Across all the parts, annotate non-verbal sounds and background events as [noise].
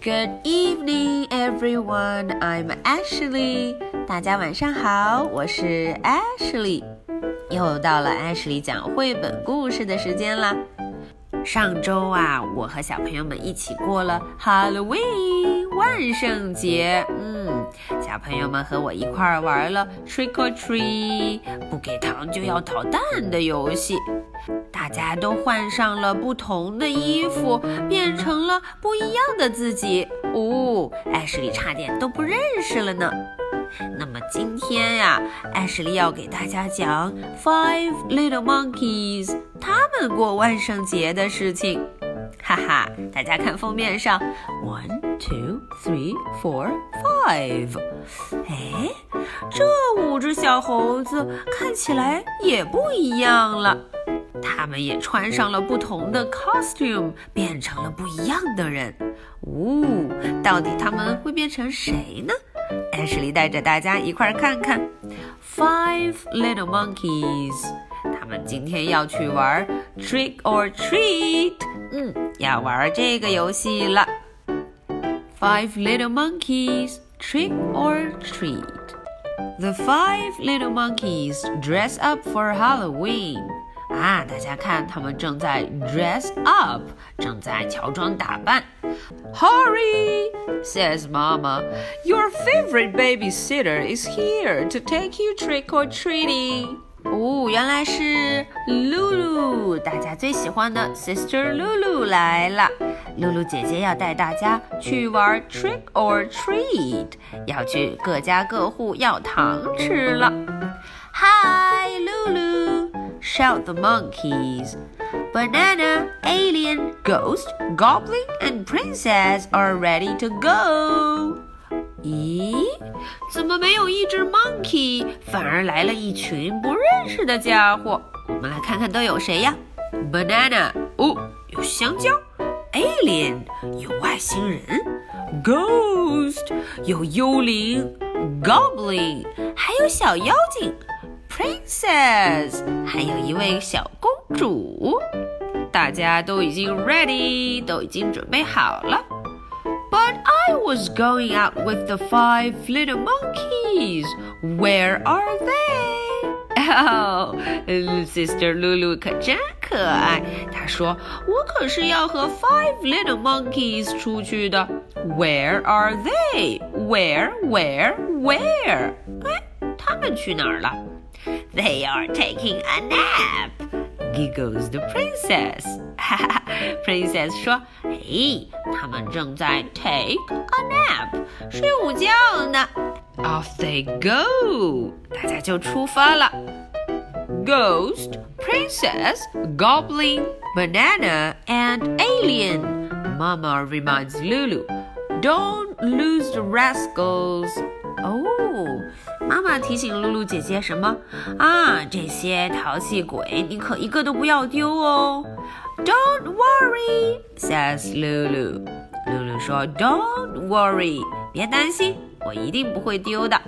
Good evening, everyone. I'm Ashley. 大家晚上好，我是 Ashley。又到了 Ashley 讲绘本故事的时间啦。上周啊，我和小朋友们一起过了 Halloween 万圣节。嗯，小朋友们和我一块儿玩了 Trick or Treat 不给糖就要捣蛋的游戏。大家都换上了不同的衣服，变成了不一样的自己。哦，艾什莉差点都不认识了呢。那么今天呀，艾什莉要给大家讲 Five Little Monkeys 他们过万圣节的事情。哈哈，大家看封面上，One, two, three, four, five。哎，这五只小猴子看起来也不一样了。他们也穿上了不同的 costume，变成了不一样的人。呜，到底他们会变成谁呢？艾什莉带着大家一块儿看看 Five Little Monkeys。他们今天要去玩 Trick or Treat，嗯，要玩这个游戏了。Five Little Monkeys Trick or Treat。The five little monkeys dress up for Halloween. 啊，大家看，他们正在 dress up，正在乔装打扮。Hurry, says Mama. Your favorite babysitter is here to take you trick or treating. 哦，原来是露露，大家最喜欢的 Sister 露露来了。露露姐姐要带大家去玩 trick or treat，要去各家各户要糖吃了。Hi, Lulu, shout the monkeys. Banana, alien, ghost, goblin, and princess are ready to go. 咦，怎么没有一只 monkey，反而来了一群不认识的家伙？我们来看看都有谁呀？Banana，哦，有香蕉；Alien，有外星人；Ghost，有幽灵；Goblin，还有小妖精。 Princess，还有一位小公主，大家都已经 ready，都已经准备好了。But I was going out with the five little monkeys. Where are they? [laughs] Oh, Sister Lulu 可真可爱。她说：“我可是要和 five little monkeys 出去的。Where are they? Where? Where? Where? 哎，他们去哪儿了？” They are taking a nap, giggles the princess. [laughs] princess 说：“嘿，他们正在 take a nap，睡午觉呢。” Off they go，大家就出发了。Ghost, princess, goblin, banana, and alien. Mama reminds Lulu, "Don't lose the rascals." 哦， 妈妈提醒露露姐姐什么啊？这些淘气鬼，你可一个都不要丢哦。Don't worry, says Lulu. 露露说，Don't worry，别担心，我一定不会丢的。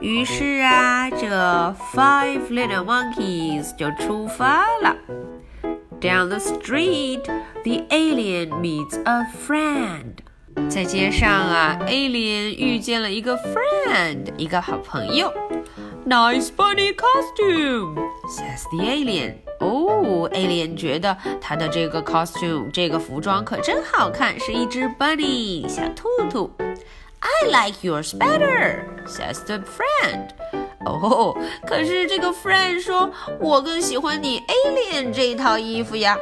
于是啊，这 five little monkeys 就出发了。Down the street, the alien meets a friend. 在街上啊，Alien 遇见了一个 friend，一个好朋友。Nice bunny costume，says the alien。哦，Alien 觉得他的这个 costume，这个服装可真好看，是一只 bunny 小兔兔。I like yours better，says the friend。哦，可是这个 friend 说，我更喜欢你 Alien 这套衣服呀。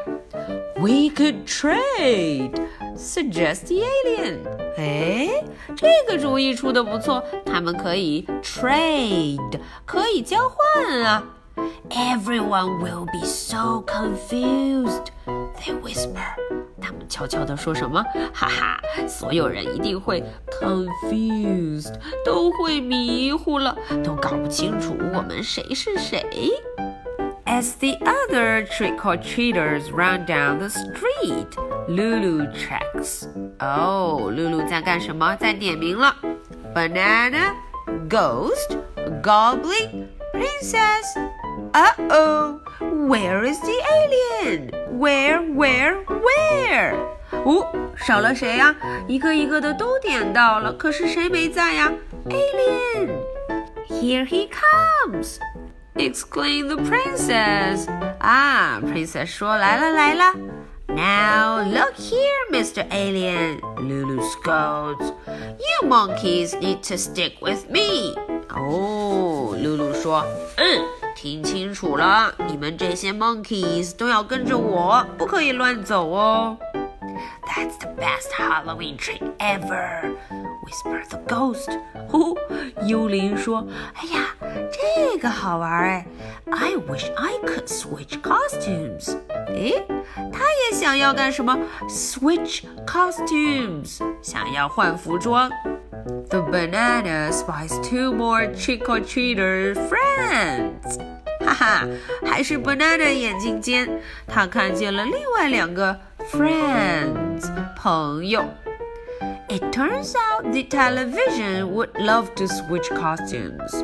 We could trade。Suggest the alien，哎，这个主意出的不错，他们可以 trade，可以交换啊。Everyone will be so confused，they whisper。他们悄悄地说什么？哈哈，所有人一定会 confused，都会迷糊了，都搞不清楚我们谁是谁。As the other trick or treaters run down the street, Lulu checks. Oh, Lulu 在干什么？在点名了。Banana, ghost, goblin, princess. Uh oh, where is the alien? where where where？哦，少了谁呀？一个一个的都点到了，可是谁没在呀？Alien，here he comes！exclaimed the princess. 啊，princess 说来了来了。 Now look here, Mr. Alien, Lulu scolds. You monkeys need to stick with me. 哦，露露说，嗯，听清楚了，你们这些 monkeys 都要跟着我，不可以乱走哦。That's the best Halloween trick ever, whispered the ghost. 呼，幽灵说：“哎呀，这个好玩哎 ！I wish I could switch costumes。”诶，他也想要干什么？Switch costumes，想要换服装。The banana spies two more trick or treater friends. 哈哈，还是 banana 眼睛尖，他看见了另外两个 friends [laughs] 朋友。It turns out the television would love to switch costumes.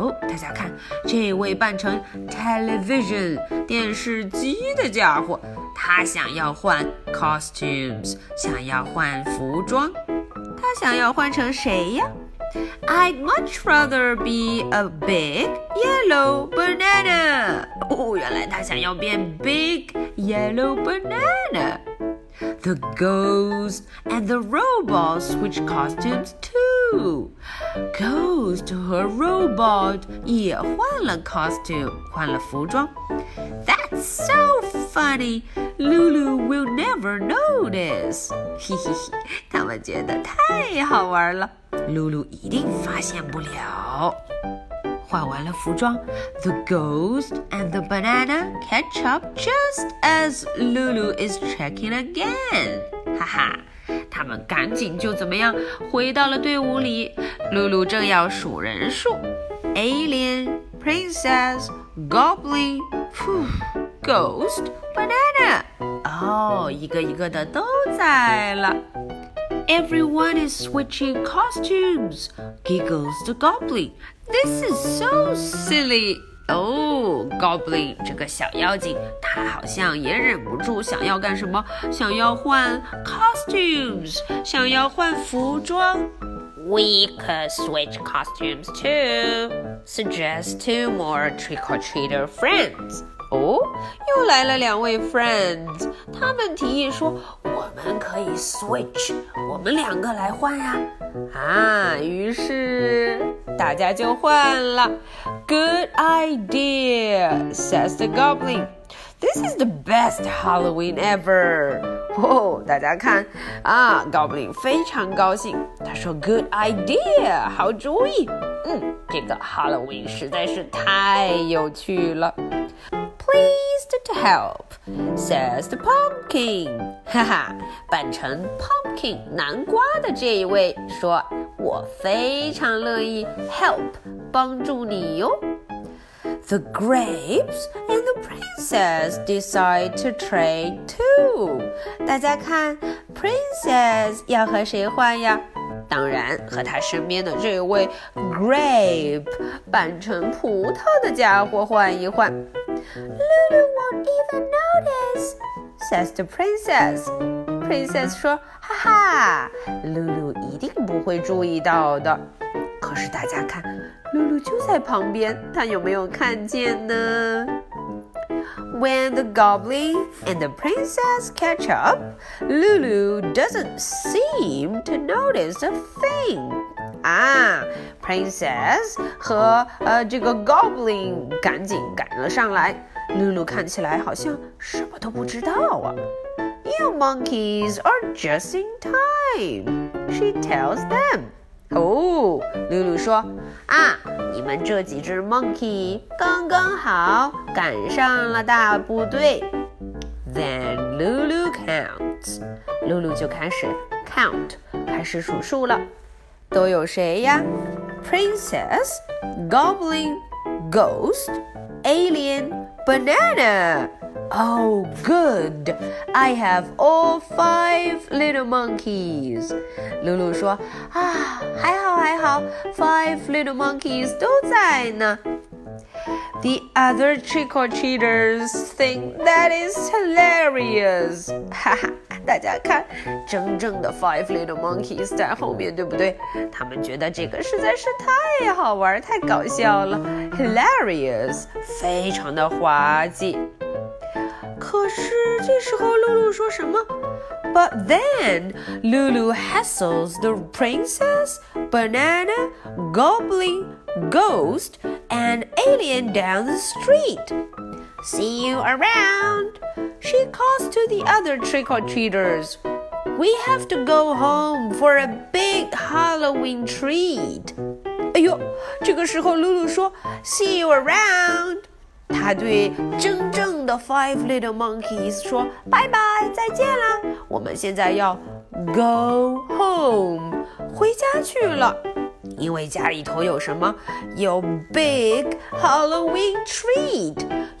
哦，大家看，这位扮成 television 电视机的家伙，他想要换 costumes，想要换服装。他想要换成谁呀？I'd much rather be a big yellow banana. 哦，原来他想要变 big yellow banana. The ghost and the robot switch costumes too. Ghost 和 robot 也换了 costume，换了服装。That's so funny. Lulu will never notice. [laughs] 嘿嘿嘿，他们觉得太好玩了。露露一定发现不了。换完了服装，the ghost and the banana catch up just as Lulu is checking again。[laughs] 哈哈， 他们赶紧就怎么样回到了队伍里。露露正要数人数：alien、princess、goblin、ghost、banana。哦，一个一个的都在了。Everyone is switching costumes, giggles the goblin. This is so silly. 哦、，Goblin 这个小妖精，他好像也忍不住想要干什么？想要换 costumes，想要换服装。We could switch costumes too. Suggest two more trick-or-treater friends. 哦，又来了两位 friends，他们提议说我们可以 switch，我们两个来换呀。啊，于是大家就换了。Good idea, says the goblin. This is the best Halloween ever. 哦，大家看啊，Goblin 非常高兴，他说：“Good idea，好主意。嗯，这个 Halloween 实在是太有趣了。” Pleased to help, says the pumpkin. [laughs] 哈哈，扮成 pumpkin 南瓜的这一位说：“我非常乐意 help 帮助你哟。” The grapes and the princess decide to trade too. 大家看，princess 要和谁换呀？当然和他身边的这位 grape 扮成葡萄的家伙换一换。 Lulu won't even notice, says the princess. Princess 说：“哈哈，露露一定不会注意到的。”可是大家看，露露就在旁边，她有没有看见呢？When the goblin and the princess catch up, Lulu doesn't seem to notice a thing. 啊 ，Princess 和呃这个 Goblin 赶紧赶了上来。露露看起来好像什么都不知道啊。You monkeys are just in time, she tells them. 哦，露露说啊，你们这几只 monkey 刚刚好赶上了大部队。Then Lulu counts，露露就开始 count，开始数数了。都有谁呀 ？Princess, Goblin, Ghost, Alien, Banana. Oh, good! I have all five little monkeys. 露露说：“啊，还好还好，five little monkeys 都在呢。” The other trick or treaters think that is hilarious. 哈哈， [laughs] 大家看，真正的 Five Little Monkeys 在后面，对不对？他们觉得这个实在是太好玩、太搞笑了，hilarious，非常的滑稽。可是这时候，露露说什么？But then Lulu hassles the princess, banana, goblin, ghost, and alien down the street. See you around. She calls to the other trick or treaters. We have to go home for a big Halloween treat. 哎呦，这个时候露露说：“See you around。”他对真正的 Five Little Monkeys 说：“拜拜，再见啦！我们现在要 go home，回家去了。 因为家里头有什么？有 big Halloween treat，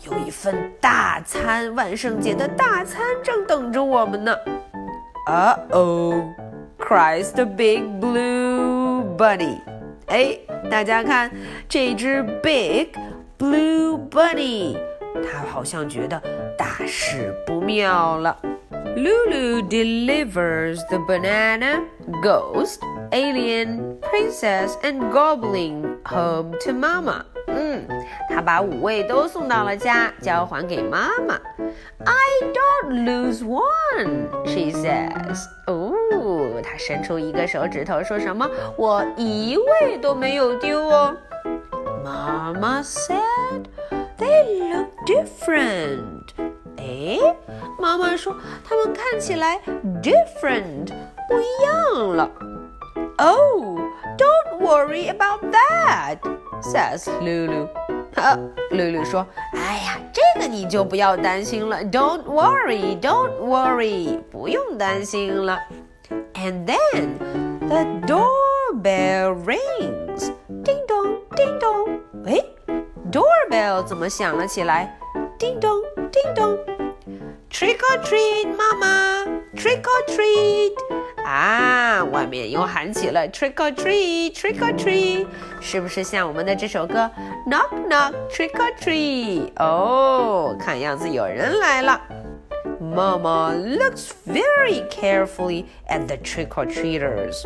有一份大餐，万圣节的大餐正等着我们呢。Uh oh，cries the big blue bunny。哎，大家看这只 big。Blue Bunny，它好像觉得大事不妙了。Lulu delivers the banana, ghost, alien, princess, and goblin home to Mama. 嗯，他把五位都送到了家，交还给妈妈。I don't lose one, she says. 哦，他伸出一个手指头，说什么？我一位都没有丢哦。Mama said they look different. 哎，妈妈说他们看起来 different 不一样了。 Oh, don't worry about that, says Lulu. 啊，露露说：“哎呀，这个你就不要担心了。Don't worry, don't worry，不用担心了。” And then the doorbell rings. 叮咚，叮咚，哎，doorbell 怎么响了起来？叮咚，叮咚，trick or treat，妈妈，trick or treat， 啊，外面又喊起了 trick or treat，trick or treat，是不是像我们的这首歌 knock knock，trick or treat？哦，看样子有人来了。Mama looks very carefully at the trick or treaters.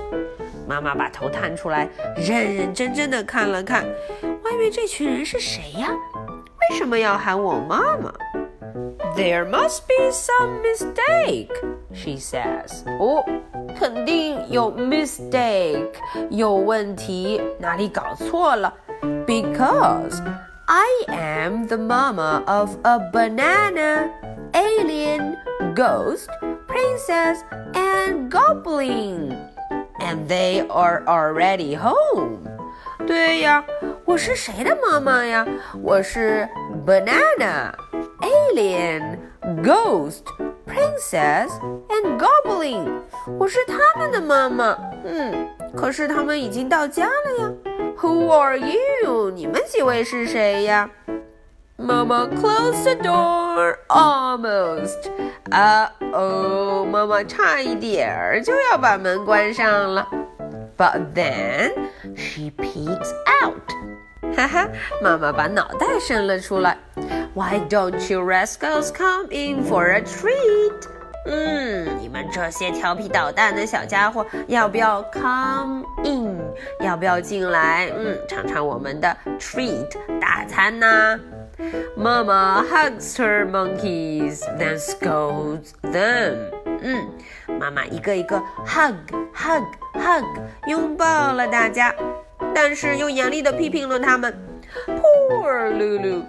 妈妈把头探出来，认认真真的看了看，外面这群人是谁呀？为什么要喊我妈妈？There must be some mistake, she says. 哦， 肯定有 mistake，有问题，哪里搞错了？Because I am the mama of a banana, alien, ghost, princess, and goblin and they are already home. 对呀，我是谁的妈妈呀？我是 banana, alien, ghost, princess and goblin。 我是他们的妈妈。嗯，可是他们已经到家了呀。Who are you？你们几位是谁呀？妈妈 close the door almost. 啊哦，妈妈差一点儿就要把门关上了。But then she peeks out. 哈哈，妈妈把脑袋伸了出来。Why don't you rascals come in for a treat? 嗯，你们这些调皮捣蛋的小家伙，要不要 come in？要不要进来？嗯，尝尝我们的 treat 大餐呢？Mama hugs her monkeys, then scolds them. 嗯，妈妈一个一个 hug hug hug 拥抱了大家，但是又严厉的批评了他们。Poor Lulu,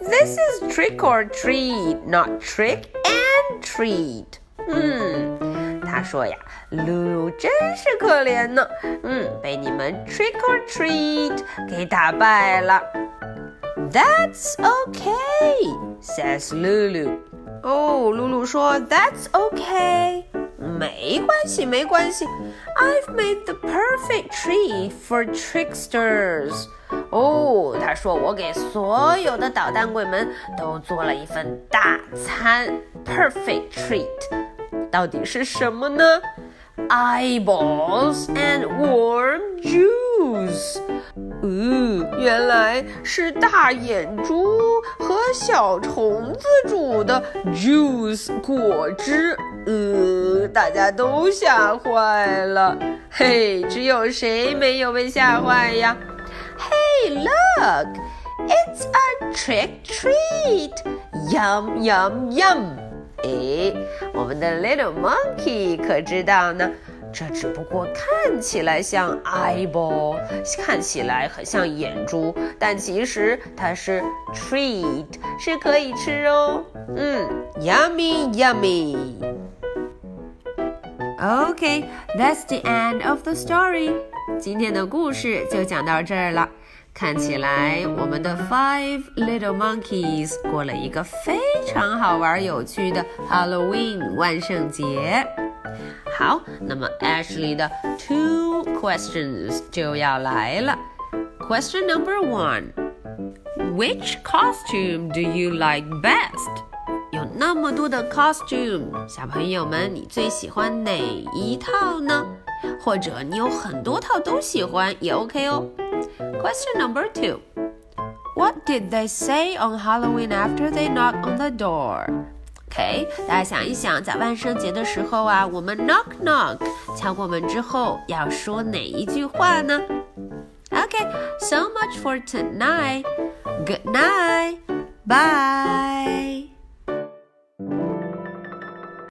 this is trick or treat, not trick and treat. 嗯，他说呀，露露真是可怜呢。嗯，被你们 trick or treat 给打败了。That's okay, says Lulu. 哦，露露说 That's okay，没关系，没关系。I've made the perfect treat for tricksters. 哦，他说我给所有的捣蛋鬼们都做了一份大餐，perfect treat。到底是什么呢？Eyeballs and warm juice。 嗯，原来是大眼猪和小虫子煮的 juice 果汁。呃，大家都吓坏了。嘿，只有谁没有被吓坏呀？Hey, look, it's a trick treat. Yum, yum, yum. 哎，我们的 little monkey 可知道呢？这只不过看起来像 eyeball，看起来很像眼珠，但其实它是 treat，是可以吃哦。嗯，yummy yummy。Okay, that's the end of the story. 今天的故事就讲到这儿了。看起来我们的 Five Little Monkeys 过了一个非常好玩、有趣的 Halloween 万圣节。好，那么 Ashley 的 two questions 就要来了。Question number one: Which costume do you like best? 有那么多的 costume，小朋友们，你最喜欢哪一套呢？或者你有很多套都喜欢也 OK 哦。Question number two: What did they say on Halloween after they knocked on the door? OK，大家想一想，在万圣节的时候啊，我们 knock knock 敲过门之后要说哪一句话呢？OK，so much for tonight. Good night. Bye.